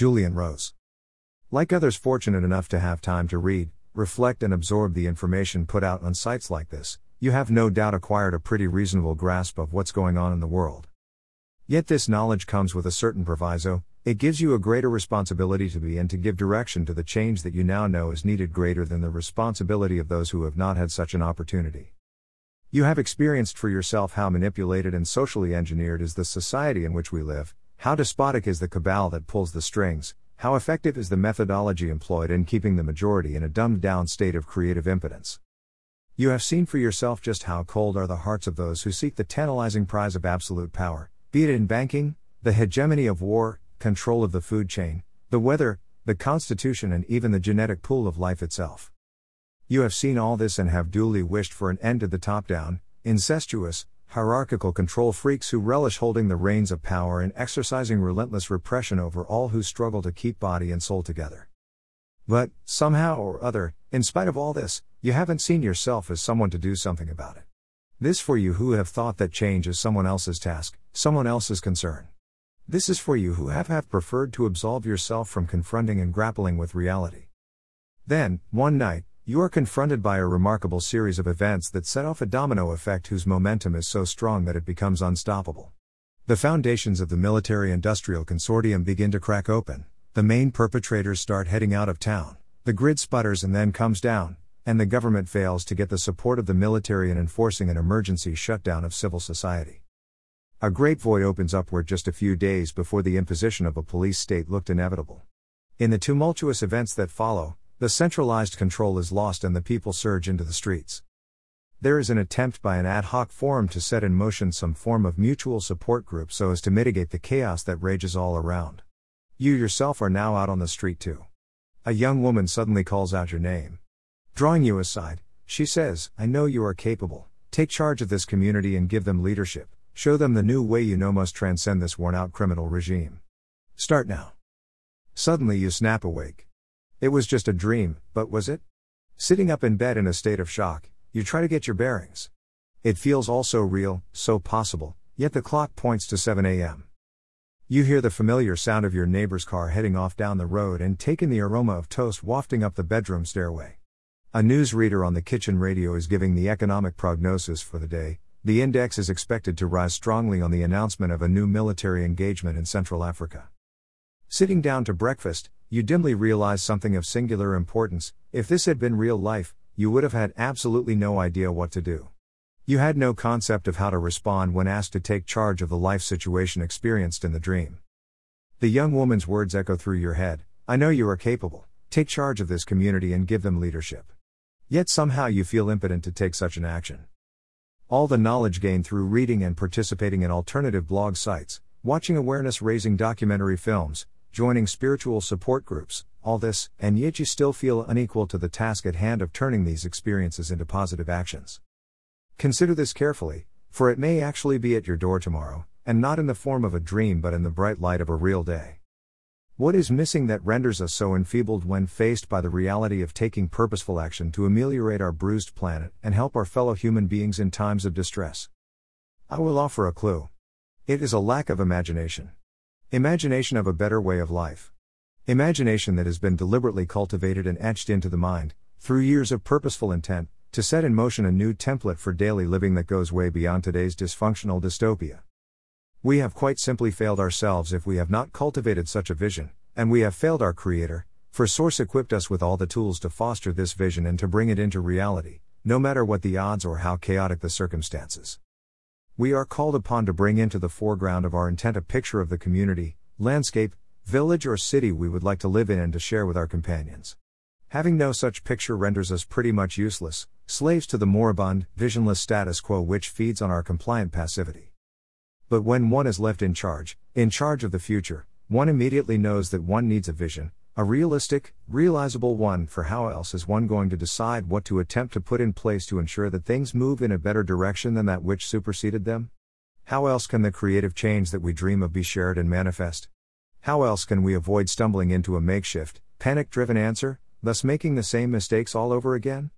Julian Rose. Like others fortunate enough to have time to read, reflect, and absorb the information put out on sites like this, you have no doubt acquired a pretty reasonable grasp of what's going on in the world. Yet this knowledge comes with a certain proviso it gives you a greater responsibility to be and to give direction to the change that you now know is needed greater than the responsibility of those who have not had such an opportunity. You have experienced for yourself how manipulated and socially engineered is the society in which we live, how despotic is the cabal that pulls the strings, how effective is the methodology employed in keeping the majority in a dumbed down state of creative impotence. You have seen for yourself just how cold are the hearts of those who seek the tantalizing prize of absolute power, be it in banking, the hegemony of war, control of the food chain, the weather, the constitution, and even the genetic pool of life itself. You have seen all this and have duly wished for an end to the top down, incestuous, hierarchical control freaks who relish holding the reins of power and exercising relentless repression over all who struggle to keep body and soul together. But, somehow or other, in spite of all this, you haven't seen yourself as someone to do something about it. This for you who have thought that change is someone else's task, someone else's concern. This is for you who have, have preferred to absolve yourself from confronting and grappling with reality. Then, one night, you are confronted by a remarkable series of events that set off a domino effect whose momentum is so strong that it becomes unstoppable. The foundations of the military industrial consortium begin to crack open, the main perpetrators start heading out of town, the grid sputters and then comes down, and the government fails to get the support of the military in enforcing an emergency shutdown of civil society. A great void opens up where just a few days before the imposition of a police state looked inevitable. In the tumultuous events that follow, the centralized control is lost and the people surge into the streets. There is an attempt by an ad hoc forum to set in motion some form of mutual support group so as to mitigate the chaos that rages all around. You yourself are now out on the street too. A young woman suddenly calls out your name. Drawing you aside, she says, I know you are capable, take charge of this community and give them leadership. Show them the new way you know must transcend this worn out criminal regime. Start now. Suddenly you snap awake. It was just a dream, but was it? Sitting up in bed in a state of shock, you try to get your bearings. It feels all so real, so possible, yet the clock points to 7 a.m. You hear the familiar sound of your neighbor's car heading off down the road and take in the aroma of toast wafting up the bedroom stairway. A newsreader on the kitchen radio is giving the economic prognosis for the day, the index is expected to rise strongly on the announcement of a new military engagement in Central Africa. Sitting down to breakfast, you dimly realize something of singular importance. If this had been real life, you would have had absolutely no idea what to do. You had no concept of how to respond when asked to take charge of the life situation experienced in the dream. The young woman's words echo through your head I know you are capable, take charge of this community and give them leadership. Yet somehow you feel impotent to take such an action. All the knowledge gained through reading and participating in alternative blog sites, watching awareness raising documentary films, joining spiritual support groups, all this, and yet you still feel unequal to the task at hand of turning these experiences into positive actions. Consider this carefully, for it may actually be at your door tomorrow, and not in the form of a dream but in the bright light of a real day. What is missing that renders us so enfeebled when faced by the reality of taking purposeful action to ameliorate our bruised planet and help our fellow human beings in times of distress? I will offer a clue. It is a lack of imagination. Imagination of a better way of life. Imagination that has been deliberately cultivated and etched into the mind, through years of purposeful intent, to set in motion a new template for daily living that goes way beyond today's dysfunctional dystopia. We have quite simply failed ourselves if we have not cultivated such a vision, and we have failed our Creator, for Source equipped us with all the tools to foster this vision and to bring it into reality, no matter what the odds or how chaotic the circumstances. We are called upon to bring into the foreground of our intent a picture of the community, landscape, village, or city we would like to live in and to share with our companions. Having no such picture renders us pretty much useless, slaves to the moribund, visionless status quo which feeds on our compliant passivity. But when one is left in charge, in charge of the future, one immediately knows that one needs a vision, a realistic, realizable one, for how else is one going to decide what to attempt to put in place to ensure that things move in a better direction than that which superseded them? How else can the creative change that we dream of be shared and manifest? How else can we avoid stumbling into a makeshift, panic driven answer, thus making the same mistakes all over again?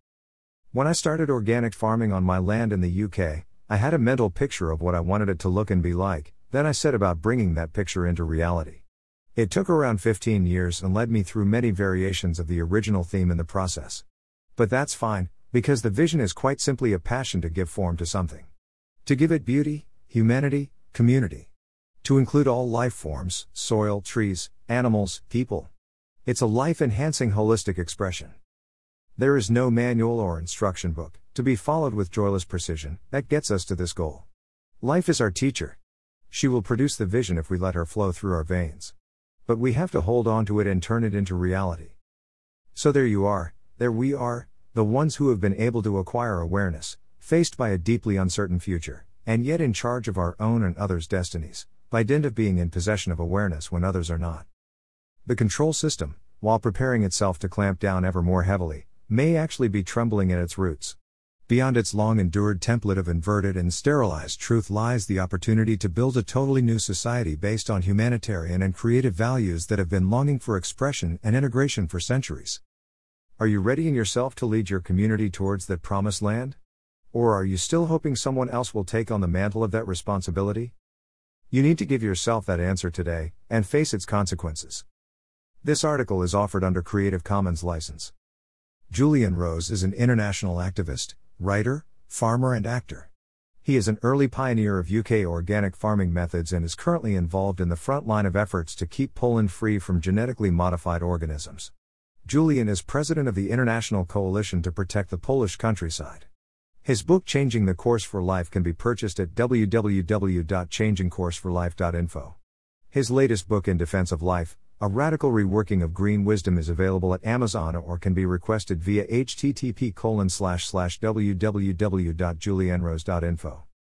When I started organic farming on my land in the UK, I had a mental picture of what I wanted it to look and be like, then I set about bringing that picture into reality. It took around 15 years and led me through many variations of the original theme in the process. But that's fine, because the vision is quite simply a passion to give form to something. To give it beauty, humanity, community. To include all life forms soil, trees, animals, people. It's a life enhancing holistic expression. There is no manual or instruction book, to be followed with joyless precision, that gets us to this goal. Life is our teacher. She will produce the vision if we let her flow through our veins. But we have to hold on to it and turn it into reality. So there you are, there we are, the ones who have been able to acquire awareness, faced by a deeply uncertain future, and yet in charge of our own and others' destinies, by dint of being in possession of awareness when others are not. The control system, while preparing itself to clamp down ever more heavily, may actually be trembling at its roots. Beyond its long endured template of inverted and sterilized truth lies the opportunity to build a totally new society based on humanitarian and creative values that have been longing for expression and integration for centuries. Are you readying yourself to lead your community towards that promised land? Or are you still hoping someone else will take on the mantle of that responsibility? You need to give yourself that answer today, and face its consequences. This article is offered under Creative Commons license. Julian Rose is an international activist, writer, farmer, and actor. He is an early pioneer of UK organic farming methods and is currently involved in the front line of efforts to keep Poland free from genetically modified organisms. Julian is president of the International Coalition to Protect the Polish Countryside. His book Changing the Course for Life can be purchased at www.changingcourseforlife.info. His latest book In Defense of Life, a radical reworking of green wisdom is available at Amazon or can be requested via http www.julianrose.info.